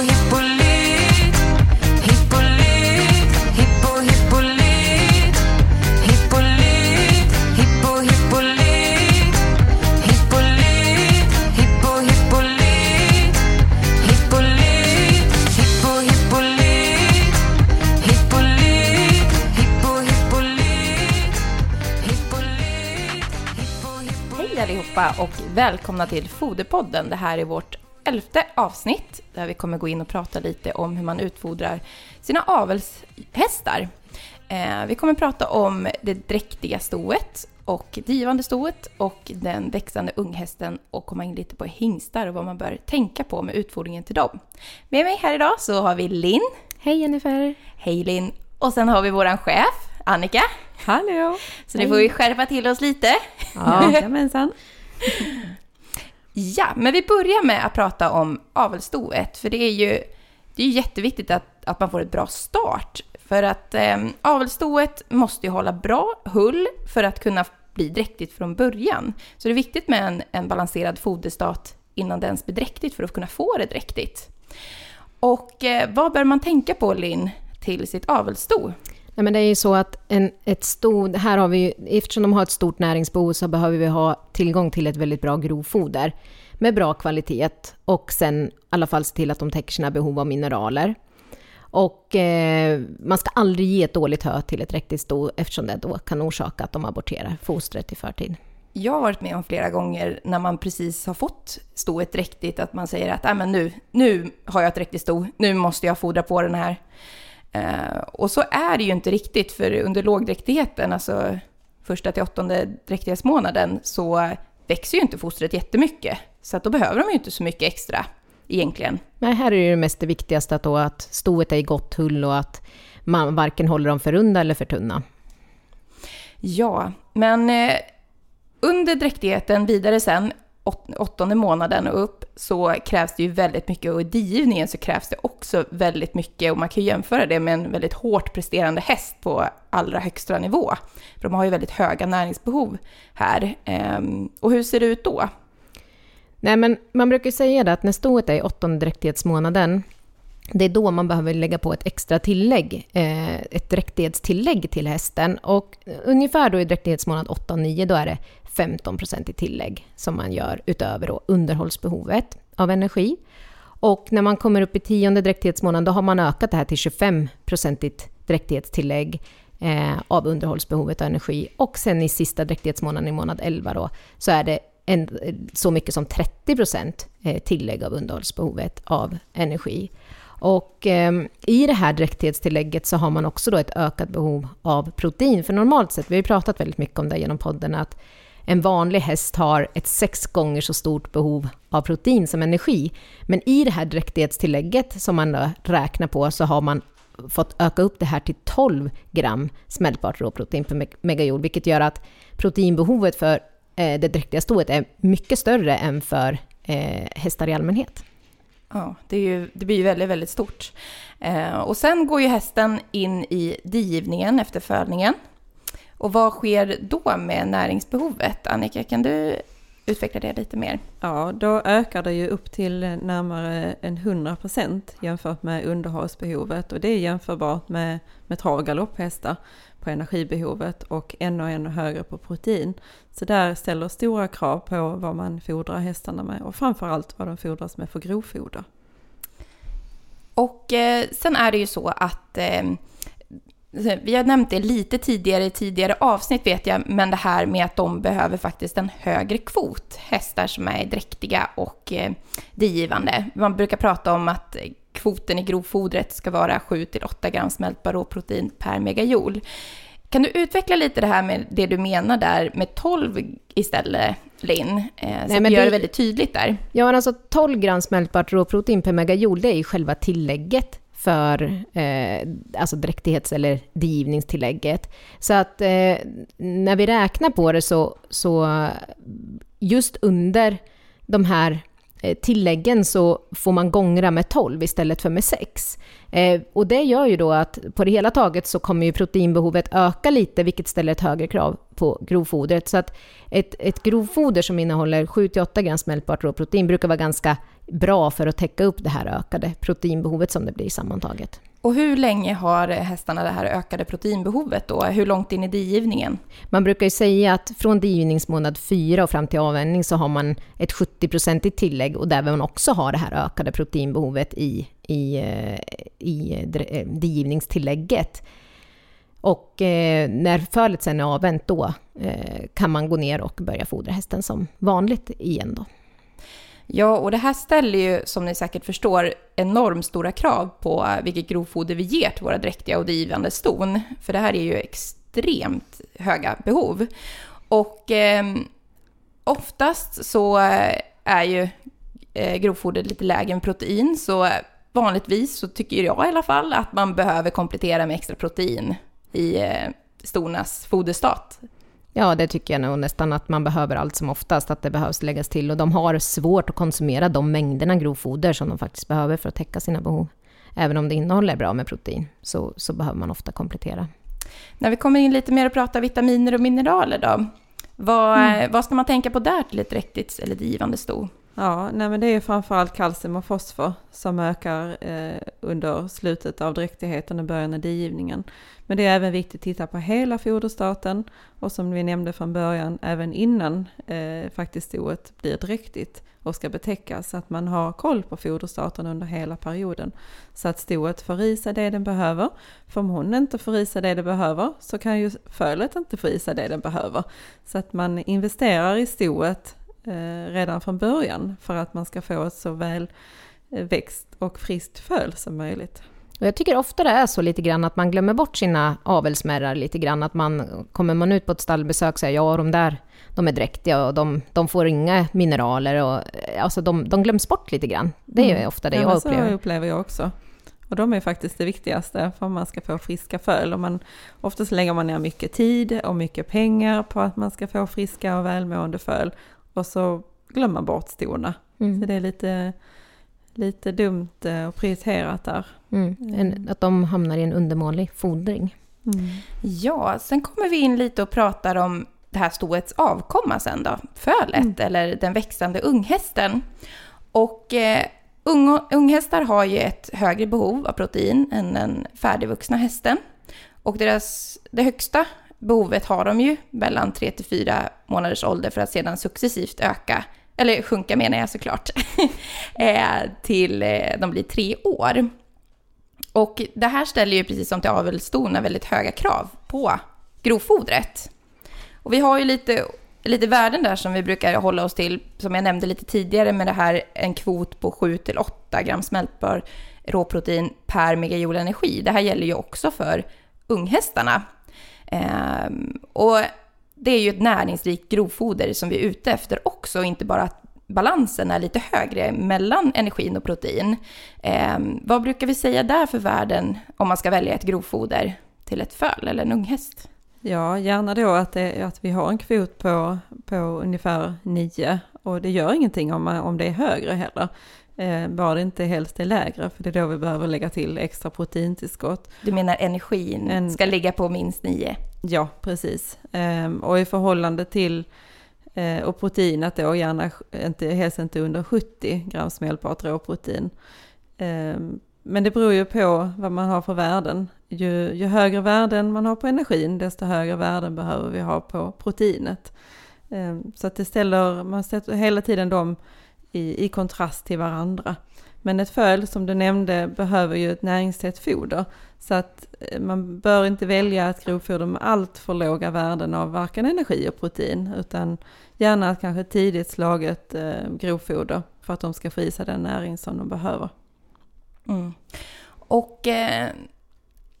hippolyt Hippolyt, hippo hippolyt Hippolyt, hippo hippolyt Hippolyt, hippo hippolyt Hippolyt, hippo hippolyt Hippolyt, hippo hippolyt Hippolyt, hippo hippolyt Hej allihopa och välkomna till Foderpodden. Det här är vårt elfte avsnitt där vi kommer gå in och prata lite om hur man utfodrar sina avelshästar. Eh, vi kommer prata om det dräktiga stoet och givande stoet och den växande unghästen och komma in lite på hingstar och vad man bör tänka på med utfodringen till dem. Med mig här idag så har vi Linn. Hej Jennifer! Hej Linn! Och sen har vi våran chef, Annika. Hallå! Så nu får vi skärpa till oss lite. Ja, jajamensan. Ja, men vi börjar med att prata om avelstoet, för det är ju, det är jätteviktigt att, att man får ett bra start. För att eh, avelstoet måste ju hålla bra hull för att kunna bli dräktigt från början. Så det är viktigt med en, en balanserad foderstat innan det ens blir dräktigt för att kunna få det dräktigt. Och eh, vad bör man tänka på, Linn, till sitt avelsto? Nej, men det är ju så att en, ett stort, här har vi ju, eftersom de har ett stort näringsbehov så behöver vi ha tillgång till ett väldigt bra grovfoder med bra kvalitet och sen i alla fall se till att de täcker sina behov av mineraler. Och eh, man ska aldrig ge ett dåligt hö till ett riktigt sto eftersom det då kan orsaka att de aborterar fostret i förtid. Jag har varit med om flera gånger när man precis har fått stoet dräktigt, att man säger att men nu, nu har jag ett riktigt sto, nu måste jag fodra på den här. Eh, och så är det ju inte riktigt, för under lågdräktigheten, alltså första till åttonde dräktighetsmånaden, så växer ju inte fostret jättemycket. Så att då behöver de ju inte så mycket extra egentligen. Men här är det ju mest det viktigaste att, då att stoet är i gott hull och att man varken håller dem för runda eller för tunna. Ja, men eh, under dräktigheten vidare sen, åt, åttonde månaden och upp, så krävs det ju väldigt mycket och i digivningen så krävs det också väldigt mycket och man kan ju jämföra det med en väldigt hårt presterande häst på allra högsta nivå. För de har ju väldigt höga näringsbehov här. Ehm, och hur ser det ut då? Nej, men man brukar säga det att när stoet är i åttonde dräktighetsmånaden, det är då man behöver lägga på ett extra tillägg, eh, ett dräktighetstillägg till hästen. Och ungefär då i dräktighetsmånad 8-9, då är det 15 i tillägg som man gör utöver då underhållsbehovet av energi. Och när man kommer upp i tionde dräktighetsmånaden, då har man ökat det här till 25 dräktighetstillägg eh, av underhållsbehovet av energi. Och sen i sista dräktighetsmånaden, i månad 11 då, så är det en, så mycket som 30 procent eh, tillägg av underhållsbehovet av energi. Och eh, i det här dräktighetstillägget så har man också då ett ökat behov av protein. För normalt sett, vi har ju pratat väldigt mycket om det genom podden, att en vanlig häst har ett sex gånger så stort behov av protein som energi. Men i det här dräktighetstillägget som man räknar på så har man fått öka upp det här till 12 gram smältbart råprotein per megajoule, vilket gör att proteinbehovet för eh, det dräktiga stoet är mycket större än för eh, hästar i allmänhet. Ja, det, är ju, det blir ju väldigt, väldigt stort. Eh, och sen går ju hästen in i digivningen efter födningen. Och vad sker då med näringsbehovet? Annika, kan du utveckla det lite mer? Ja, då ökar det ju upp till närmare en 100 procent jämfört med underhållsbehovet och det är jämförbart med, med trav och galopphästar på energibehovet och ännu ännu högre på protein. Så där ställer stora krav på vad man fodrar hästarna med och framförallt vad de fodras med för grovfoder. Och eh, sen är det ju så att eh, vi har nämnt det lite tidigare i tidigare avsnitt vet jag, men det här med att de behöver faktiskt en högre kvot. Hästar som är dräktiga och eh, digivande. Man brukar prata om att kvoten i grovfodret ska vara 7-8 gram smältbar råprotein per megajoule. Kan du utveckla lite det här med det du menar där med 12 istället, Linn? Eh, så Nej, men gör det väldigt tydligt där. Ja, men alltså 12 gram smältbart råprotein per megajoule, det är ju själva tillägget för eh, alltså dräktighets eller digivningstillägget. Så att eh, när vi räknar på det så, så just under de här eh, tilläggen så får man gångra med 12 istället för med 6. Eh, och det gör ju då att på det hela taget så kommer ju proteinbehovet öka lite, vilket ställer ett högre krav på grovfodret. Så att ett, ett grovfoder som innehåller 7-8 gram smältbart råprotein brukar vara ganska bra för att täcka upp det här ökade proteinbehovet som det blir sammantaget. Och hur länge har hästarna det här ökade proteinbehovet då? Hur långt in i digivningen? Man brukar ju säga att från digivningsmånad 4 och fram till avvänjning så har man ett 70-procentigt tillägg och där vill man också ha det här ökade proteinbehovet i, i, eh, i eh, digivningstillägget. Och eh, när fölet sen är avvänt då eh, kan man gå ner och börja fodra hästen som vanligt igen då. Ja, och det här ställer ju, som ni säkert förstår, enormt stora krav på vilket grovfoder vi ger till våra dräktiga och drivande ston. För det här är ju extremt höga behov. Och eh, oftast så är ju eh, grovfoder lite lägre än protein, så vanligtvis så tycker jag i alla fall att man behöver komplettera med extra protein i eh, stornas foderstat. Ja, det tycker jag nog nästan att man behöver allt som oftast, att det behövs läggas till. Och de har svårt att konsumera de mängderna grovfoder som de faktiskt behöver för att täcka sina behov. Även om det innehåller bra med protein, så, så behöver man ofta komplettera. När vi kommer in lite mer och pratar vitaminer och mineraler då, vad, mm. vad ska man tänka på där till ett dräktigt eller givande sto? Ja, nej men det är framförallt kalcium och fosfor som ökar eh, under slutet av dräktigheten och början av digivningen. Men det är även viktigt att titta på hela foderstaten och som vi nämnde från början, även innan eh, faktiskt stoet blir dräktigt och ska betäckas, så att man har koll på foderstaten under hela perioden. Så att stoet får i sig det den behöver. För om hon inte får i sig det den behöver så kan ju fölet inte få i sig det den behöver. Så att man investerar i stoet redan från början för att man ska få ett så väl eh, växt och friskt föl som möjligt. Och jag tycker ofta det är så lite grann att man glömmer bort sina avelsmärrar lite grann. Att man, kommer man ut på ett stallbesök och säger ja, de där de är dräktiga och de, de får inga mineraler. Och, alltså de, de glöms bort lite grann. Det är mm. ofta det ja, jag upplever. Så upplever jag också. Och de är faktiskt det viktigaste för att man ska få friska föl. Och man, oftast lägger man ner mycket tid och mycket pengar på att man ska få friska och välmående föl. Och så glömmer man bort stona. Mm. Så det är lite, lite dumt eh, och prioriterat där. Mm. En, att de hamnar i en undermålig fodring. Mm. Ja, sen kommer vi in lite och pratar om det här stoets avkomma sen då, fölet mm. eller den växande unghästen. Och eh, unghästar har ju ett högre behov av protein än den färdigvuxna hästen. Och deras, det högsta behovet har de ju mellan 3 till 4 månaders ålder för att sedan successivt öka, eller sjunka menar jag såklart, eh, till eh, de blir tre år. Och det här ställer ju precis som till avelstona väldigt höga krav på grovfodret. Och vi har ju lite, lite värden där som vi brukar hålla oss till, som jag nämnde lite tidigare med det här en kvot på 7-8 gram smältbar råprotein per megajoule energi. Det här gäller ju också för unghästarna. Ehm, och det är ju ett näringsrikt grovfoder som vi är ute efter också, inte bara att balansen är lite högre mellan energin och protein. Eh, vad brukar vi säga där för värden om man ska välja ett grovfoder till ett föl eller en unghäst? Ja, gärna då att, det, att vi har en kvot på, på ungefär 9 och det gör ingenting om, om det är högre heller. Eh, bara det inte helst är lägre, för det är då vi behöver lägga till extra proteintillskott. Du menar energin en, ska ligga på minst 9? Ja, precis. Eh, och i förhållande till eh, och proteinet då gärna inte, helst inte under 70 gram smältbart råprotein. Eh, men det beror ju på vad man har för värden. Ju, ju högre värden man har på energin, desto högre värden behöver vi ha på proteinet. Ehm, så att det ställer, man sätter hela tiden dem i, i kontrast till varandra. Men ett föl som du nämnde behöver ju ett näringstätt foder. Så att eh, man bör inte välja ett grovfoder med allt för låga värden av varken energi och protein. Utan gärna ett kanske tidigt slaget eh, grovfoder för att de ska få i sig den näring som de behöver. Mm. Och eh,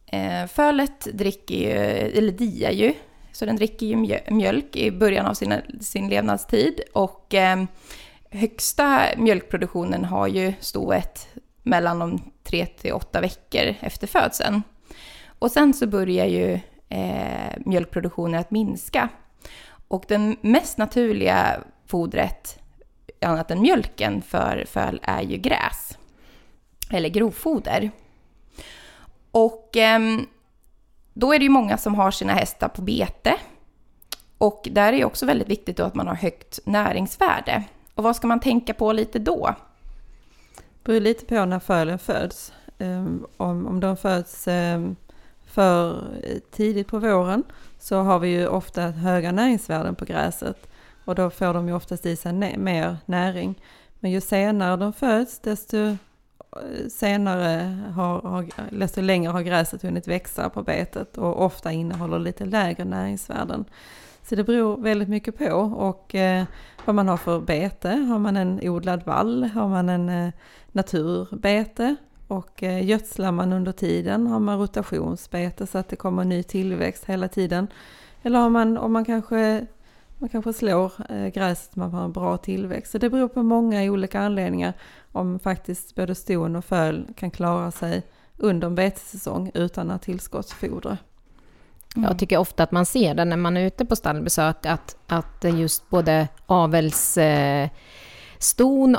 eh fölet dricker ju, eller diar ju, så den dricker ju mjölk i början av sina, sin levnadstid. Och eh, högsta mjölkproduktionen har ju stoet mellan de 3 till 8 veckor efter födseln. Och sen så börjar ju eh, mjölkproduktionen att minska. Och den mest naturliga fodret, annat än mjölken, för föl är ju gräs. Eller grovfoder. Och eh, då är det ju många som har sina hästar på bete. Och där är det också väldigt viktigt då att man har högt näringsvärde. Och vad ska man tänka på lite då? Det beror lite på när fölen föds. Ehm, om, om de föds ehm, för tidigt på våren så har vi ju ofta höga näringsvärden på gräset och då får de ju oftast i sig mer näring. Men ju senare de föds desto eh, senare har, har, desto längre har gräset hunnit växa på betet och ofta innehåller lite lägre näringsvärden. Så det beror väldigt mycket på och eh, vad man har för bete. Har man en odlad vall? Har man en eh, naturbete? Och eh, gödslar man under tiden? Har man rotationsbete så att det kommer ny tillväxt hela tiden? Eller har man, om man kanske, man kanske slår eh, gräset man har en bra tillväxt. Så det beror på många olika anledningar om faktiskt både ston och föl kan klara sig under en betessäsong utan att tillskottsfodra. Mm. Jag tycker ofta att man ser det när man är ute på stallbesök, att, att just både avelston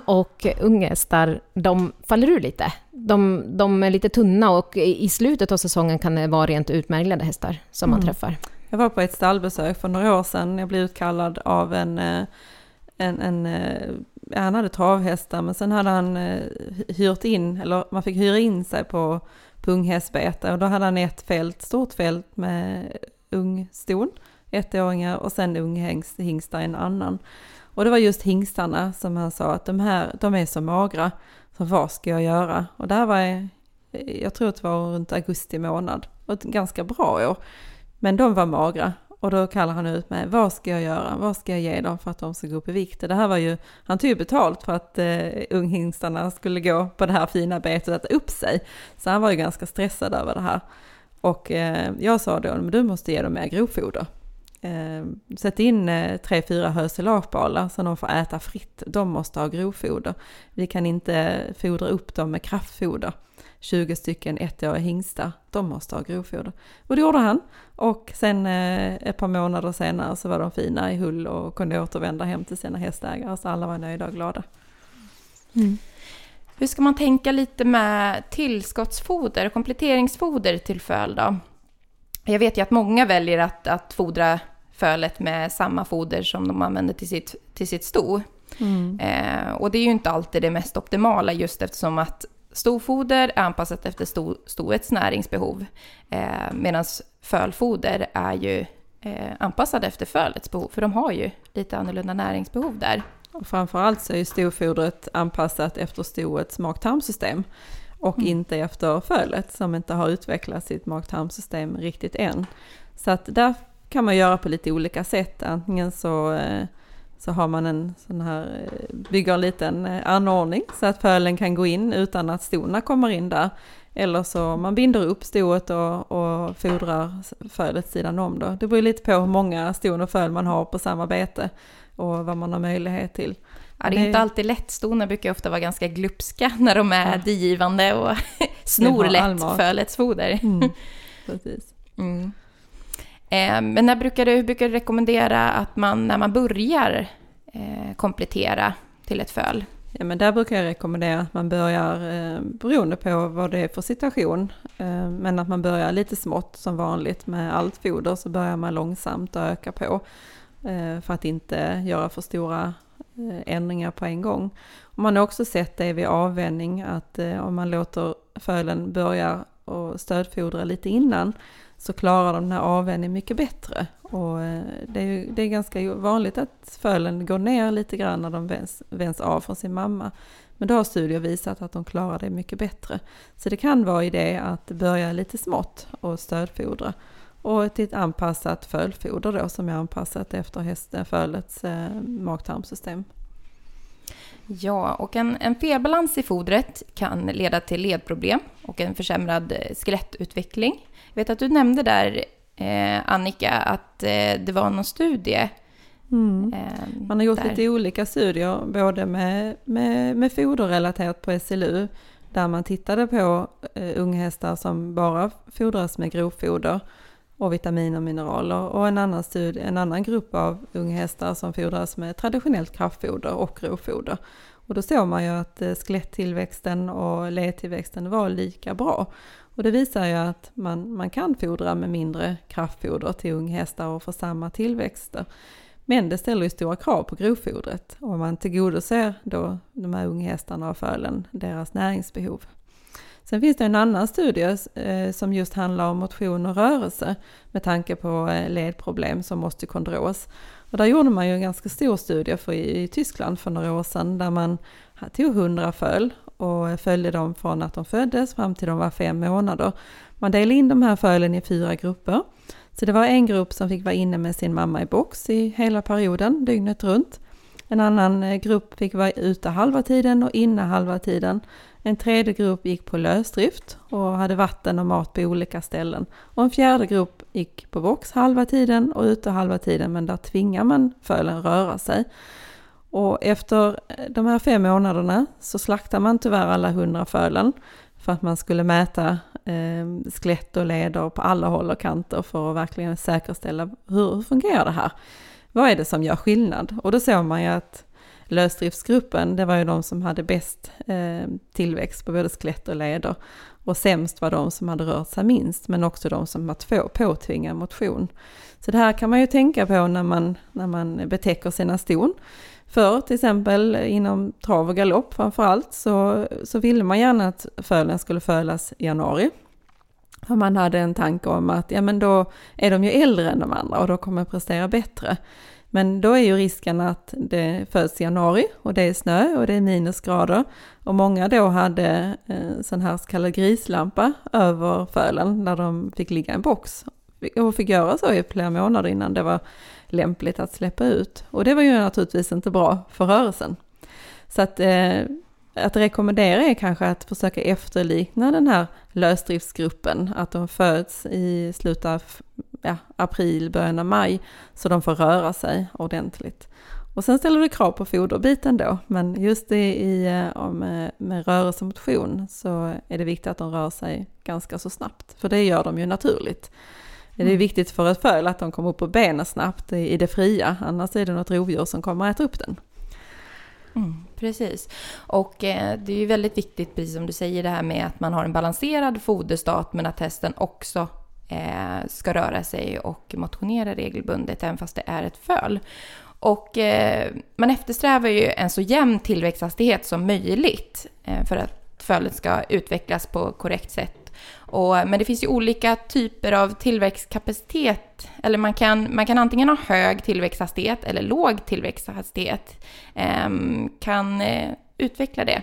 och unghästar, de faller ur lite. De, de, är lite tunna och i slutet av säsongen kan det vara rent utmärglade hästar som man mm. träffar. Jag var på ett stallbesök för några år sedan. Jag blev utkallad av en, eh, en, en eh, han hade travhästar men sen hade han eh, hyrt in, eller man fick hyra in sig på punghästbete och då hade han ett fält, stort fält med ungston, ettåringar och sen unghingstar en annan. Och det var just hingstarna som han sa att de här, de är så magra, så vad ska jag göra? Och där var jag, jag tror att det var runt augusti månad, och ett ganska bra år. Men de var magra och då kallar han ut mig, vad ska jag göra? Vad ska jag ge dem för att de ska gå upp i vikt? Det här var ju, han tog ju betalt för att eh, unghingstarna skulle gå på det här fina betet och äta upp sig. Så han var ju ganska stressad över det här. Och eh, jag sa då, men du måste ge dem mer grovfoder. Eh, sätt in eh, tre, fyra höselagebalar så de får äta fritt. De måste ha grovfoder. Vi kan inte fodra upp dem med kraftfoder. 20 stycken ettåriga hingstar, de måste ha grovfoder. Och det gjorde han. Och sen eh, ett par månader senare så var de fina i hull och kunde återvända hem till sina hästägare. Så alla var nöjda och glada. Mm. Hur ska man tänka lite med tillskottsfoder, kompletteringsfoder till föl då? Jag vet ju att många väljer att, att fodra fölet med samma foder som de använder till sitt, till sitt sto. Mm. Eh, och det är ju inte alltid det mest optimala just eftersom att Storfoder är anpassat efter sto, stoets näringsbehov, eh, medan fölfoder är ju eh, anpassad efter fölets behov, för de har ju lite annorlunda näringsbehov där. Och framförallt så är ju storfodret anpassat efter stoets mag-tarmsystem och mm. inte efter fölet som inte har utvecklat sitt mag-tarmsystem riktigt än. Så att där kan man göra på lite olika sätt. Antingen så eh, så har man en sån här, eh, bygger en liten eh, anordning så att fölen kan gå in utan att stona kommer in där. Eller så man binder upp stoet och, och fodrar fölet sidan om då. Det beror lite på hur många ston och föl man har på samma bete och vad man har möjlighet till. Ja, det är inte alltid lätt. Stona brukar ofta vara ganska glupska när de är ja. digivande och snor lätt fölets foder. Mm, precis. Mm. Eh, men när brukar du, brukar du rekommendera att man när man börjar eh, komplettera till ett föl? Ja, men där brukar jag rekommendera att man börjar, eh, beroende på vad det är för situation, men att man börjar lite smått som vanligt med allt foder, så börjar man långsamt och öka på för att inte göra för stora ändringar på en gång. Man har också sett det vid avvänjning, att om man låter fölen börja och stödfodra lite innan, så klarar de den här avvänjningen mycket bättre. Och eh, det är, ju, det är ganska vanligt att fölen går ner lite grann när de vänds, vänds av från sin mamma. Men då har studier visat att de klarar det mycket bättre. Så det kan vara idé att börja lite smått och stödfodra. Och till ett anpassat fölfoder då som är anpassat efter hästfölets eh, eh, magtarmsystem. Ja, och en, en felbalans i fodret kan leda till ledproblem och en försämrad eh, skelettutveckling. Jag vet att du nämnde där, eh, Annika, att eh, det var någon studie Mm. Eh, Man har gjort där. lite olika studier, både med, med, med foderrelaterat på SLU, där man tittade på eh, unghästar som bara fodras med grovfoder och vitaminer och mineraler och en annan, studie, en annan grupp av unghästar som fodras med traditionellt kraftfoder och grovfoder. Och då såg man ju att eh, skeletttillväxten och ledtillväxten var lika bra. Och det visar ju att man, man kan fodra med mindre kraftfoder till unghästar och få samma tillväxter. Men det ställer ju stora krav på grovfodret och man tillgodoser då de här unghästarna och fölen deras näringsbehov. Sen finns det en annan studie eh, som just handlar om motion och rörelse med tanke på eh, ledproblem som osteokondros. Och där gjorde man ju en ganska stor studie för i Tyskland för några år sedan där man tog 100 föl och följde dem från att de föddes fram till de var fem månader. Man delade in de här fölen i fyra grupper. Så det var en grupp som fick vara inne med sin mamma i box i hela perioden, dygnet runt. En annan eh, grupp fick vara ute halva tiden och inne halva tiden. En tredje grupp gick på lösdrift och hade vatten och mat på olika ställen. Och en fjärde grupp gick på box halva tiden och ute halva tiden, men där tvingar man fölen röra sig. Och efter eh, de här fem månaderna så slaktar man tyvärr alla hundra fölen för att man skulle mäta eh, skelett och leder på alla håll och kanter för att verkligen säkerställa hur, hur fungerar det här? Vad är det som gör skillnad? Och då såg man ju att lösdriftsgruppen, det var ju de som hade bäst eh, tillväxt på både skelett och leder. Och sämst var de som hade rört sig minst, men också de som var två påtvingad motion. Så det här kan man ju tänka på när man, när man betäcker sina ston. För till exempel inom trav och galopp framförallt så, så ville man gärna att fölen skulle fölas i januari. För man hade en tanke om att ja men då är de ju äldre än de andra och då kommer de prestera bättre. Men då är ju risken att det föds i januari och det är snö och det är minusgrader. Och många då hade eh, sån här så kallad grislampa över fölen när de fick ligga i en box. Och fick göra så i flera månader innan det var lämpligt att släppa ut. Och det var ju naturligtvis inte bra för rörelsen. Så att, eh, att rekommendera är kanske att försöka efterlikna den här lösdriftsgruppen, att de föds i slutet av ja, april, början av maj, så de får röra sig ordentligt. Och sen ställer det krav på foderbiten då, men just i, eh, i eh, med, med rörelse och motion så är det viktigt att de rör sig ganska så snabbt, för det gör de ju naturligt. Det är mm. viktigt för ett föl att de kommer upp på benen snabbt i det fria, annars är det något rovdjur som kommer att äta upp den. Mm, precis. Och eh, det är ju väldigt viktigt, precis som du säger, det här med att man har en balanserad foderstat men att hästen också eh, ska röra sig och motionera regelbundet även fast det är ett föl. Och eh, man eftersträvar ju en så jämn tillväxthastighet som möjligt eh, för att fölet ska utvecklas på korrekt sätt och, men det finns ju olika typer av tillväxtkapacitet. Eller man kan, man kan antingen ha hög tillväxthastighet eller låg tillväxthastighet. Eh, kan eh, utveckla det.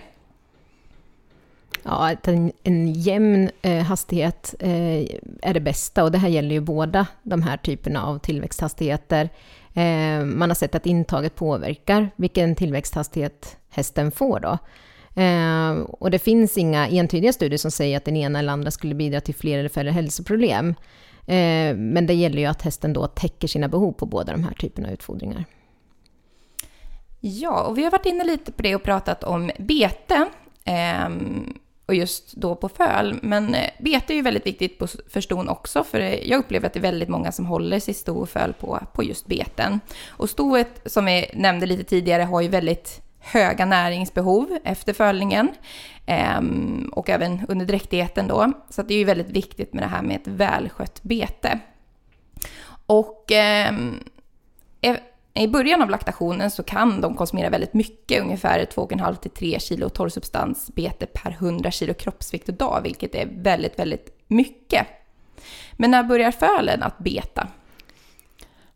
Ja, en, en jämn eh, hastighet eh, är det bästa och det här gäller ju båda de här typerna av tillväxthastigheter. Eh, man har sett att intaget påverkar vilken tillväxthastighet hästen får då. Eh, och det finns inga entydiga studier som säger att den ena eller andra skulle bidra till fler eller färre hälsoproblem. Eh, men det gäller ju att hästen då täcker sina behov på båda de här typerna av utfodringar. Ja, och vi har varit inne lite på det och pratat om bete. Eh, och just då på föl. Men eh, bete är ju väldigt viktigt på, för ston också, för eh, jag upplever att det är väldigt många som håller sig sto och föl på, på just beten. Och stoet, som vi nämnde lite tidigare, har ju väldigt höga näringsbehov efter följningen ehm, och även under dräktigheten då. Så det är ju väldigt viktigt med det här med ett välskött bete. Och ehm, i början av laktationen så kan de konsumera väldigt mycket, ungefär 2,5 till 3 kilo torrsubstansbete per 100 kilo kroppsvikt och dag, vilket är väldigt, väldigt mycket. Men när börjar fölen att beta?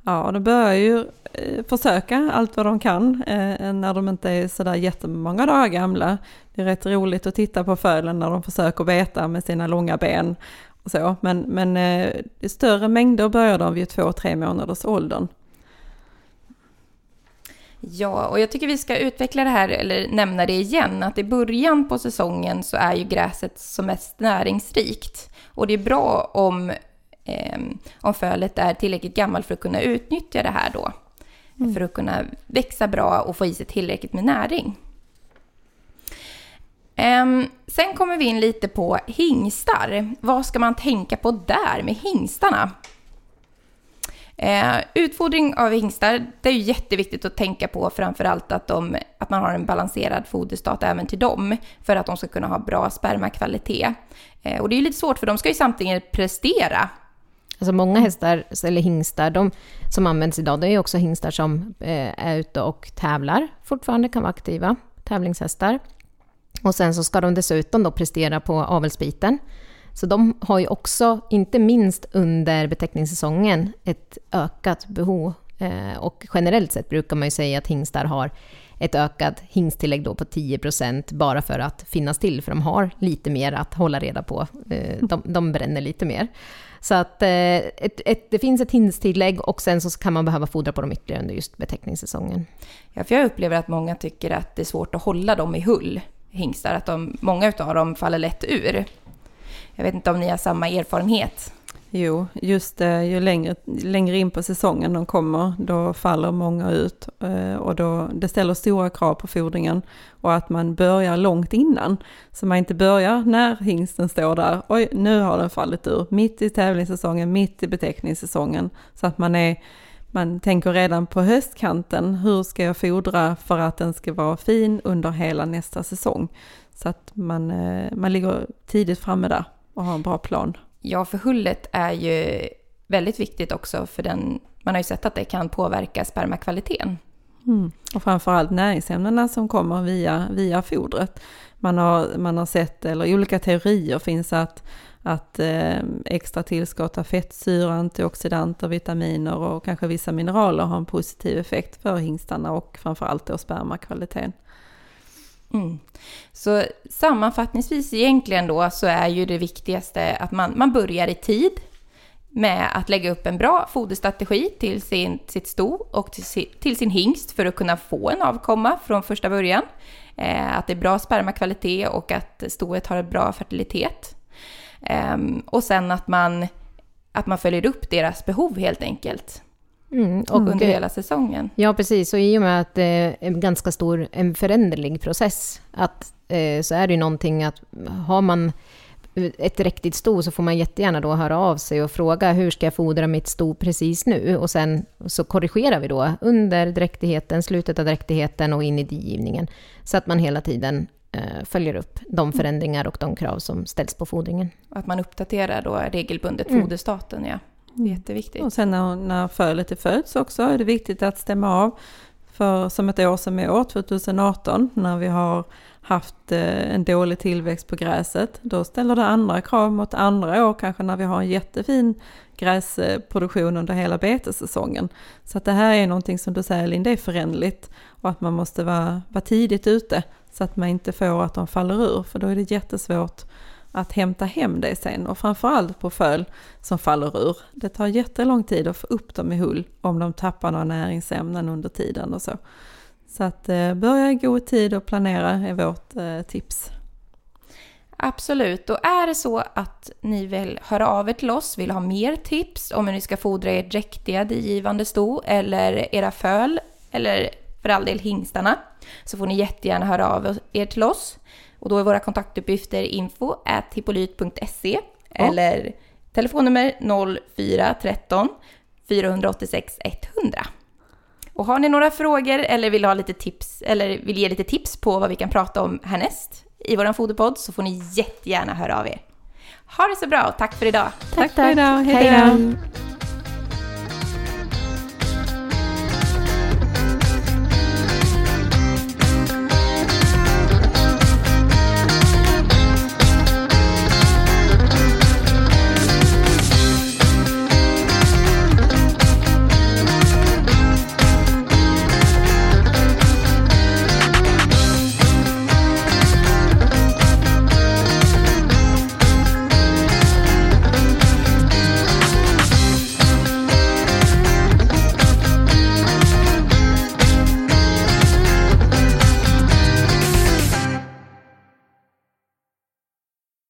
Ja, de börjar ju eh, försöka allt vad de kan eh, när de inte är sådär jättemånga dagar gamla. Det är rätt roligt att titta på fölen när de försöker beta med sina långa ben och så. Men, men i större mängder börjar de vid två, tre månaders åldern. Ja, och jag tycker vi ska utveckla det här, eller nämna det igen, att i början på säsongen så är ju gräset som mest näringsrikt. Och det är bra om eh, om fölet är tillräckligt gammalt för att kunna utnyttja det här då. Mm. För att kunna växa bra och få i sig tillräckligt med näring. Um, sen kommer vi in lite på hingstar. Vad ska man tänka på där med hingstarna? Eh, utfodring av hingstar, det är ju jätteviktigt att tänka på framförallt att, de, att man har en balanserad foderstat även till dem för att de ska kunna ha bra spermakvalitet. Eh, och det är ju lite svårt för de ska ju samtidigt prestera. Alltså många hästar, eller hingstar, de som används idag, det är också hingstar som eh, är ute och tävlar, fortfarande kan vara aktiva tävlingshästar. Och sen så ska de dessutom då prestera på avelsbiten. Så de har ju också, inte minst under beteckningssäsongen, ett ökat behov. Eh, och generellt sett brukar man ju säga att hingstar har ett ökat hingsttillägg då på 10% bara för att finnas till, för de har lite mer att hålla reda på. Eh, de, de bränner lite mer. Så att eh, ett, ett, det finns ett hingsttillägg och sen så kan man behöva fodra på dem ytterligare under just beteckningssäsongen. Ja, för jag upplever att många tycker att det är svårt att hålla dem i hull, hingstar. Att de, många av dem faller lätt ur. Jag vet inte om ni har samma erfarenhet? Jo, just det, ju längre, längre in på säsongen de kommer, då faller många ut. Eh, och då, det ställer stora krav på fodringen. Och att man börjar långt innan. Så man inte börjar när hingsten står där, oj, nu har den fallit ur. Mitt i tävlingssäsongen, mitt i beteckningssäsongen. Så att man är man tänker redan på höstkanten, hur ska jag fodra för att den ska vara fin under hela nästa säsong? Så att man, eh, man ligger tidigt framme där och har en bra plan. Ja, för hullet är ju väldigt viktigt också för den, man har ju sett att det kan påverka spermakvaliteten. Mm. Och framförallt näringsämnena som kommer via, via fodret. Man har, man har sett, eller i olika teorier finns att, att eh, extra tillskott av fettsyra, antioxidanter, vitaminer och kanske vissa mineraler har en positiv effekt för hingstarna och framförallt då spermakvaliteten. Mm. Så sammanfattningsvis egentligen då så är ju det viktigaste att man, man börjar i tid med att lägga upp en bra foderstrategi till sin, sitt sto och till sin, till sin hingst för att kunna få en avkomma från första början. Eh, att det är bra spermakvalitet och att stoet har en bra fertilitet. Eh, och sen att man, att man följer upp deras behov helt enkelt Mm, och under eh, hela säsongen. Ja, precis. Och i och med att det är en ganska stor, en föränderlig process, att, eh, så är det ju någonting att har man ett riktigt sto så får man jättegärna då höra av sig och fråga hur ska jag fodra mitt sto precis nu? Och sen så korrigerar vi då under dräktigheten, slutet av dräktigheten och in i digivningen. Så att man hela tiden eh, följer upp de förändringar och de krav som ställs på fodringen. Att man uppdaterar då regelbundet Mm. foderstaten, ja. Det är jätteviktigt. Och sen när, när fölet är föds också är det viktigt att stämma av. För som ett år som i år, 2018, när vi har haft eh, en dålig tillväxt på gräset, då ställer det andra krav mot andra år, kanske när vi har en jättefin gräsproduktion under hela betessäsongen. Så att det här är någonting som du säger Linda, är föränderligt och att man måste vara, vara tidigt ute så att man inte får att de faller ur, för då är det jättesvårt att hämta hem det sen och framförallt på föl som faller ur. Det tar jättelång tid att få upp dem i hull om de tappar några näringsämnen under tiden och så. Så att eh, börja i god tid och planera är vårt eh, tips. Absolut, och är det så att ni vill höra av er till oss, vill ha mer tips om hur ni ska fodra er dräktiga digivande sto eller era föl eller för all del hingstarna så får ni jättegärna höra av er till oss. Och då är våra kontaktuppgifter info hippolyt.se eller telefonnummer 0413 486 100. Och har ni några frågor eller vill ha lite tips eller vill ge lite tips på vad vi kan prata om härnäst i vår foderpodd så får ni jättegärna höra av er. Ha det så bra och tack för idag! Tack för idag, hej då!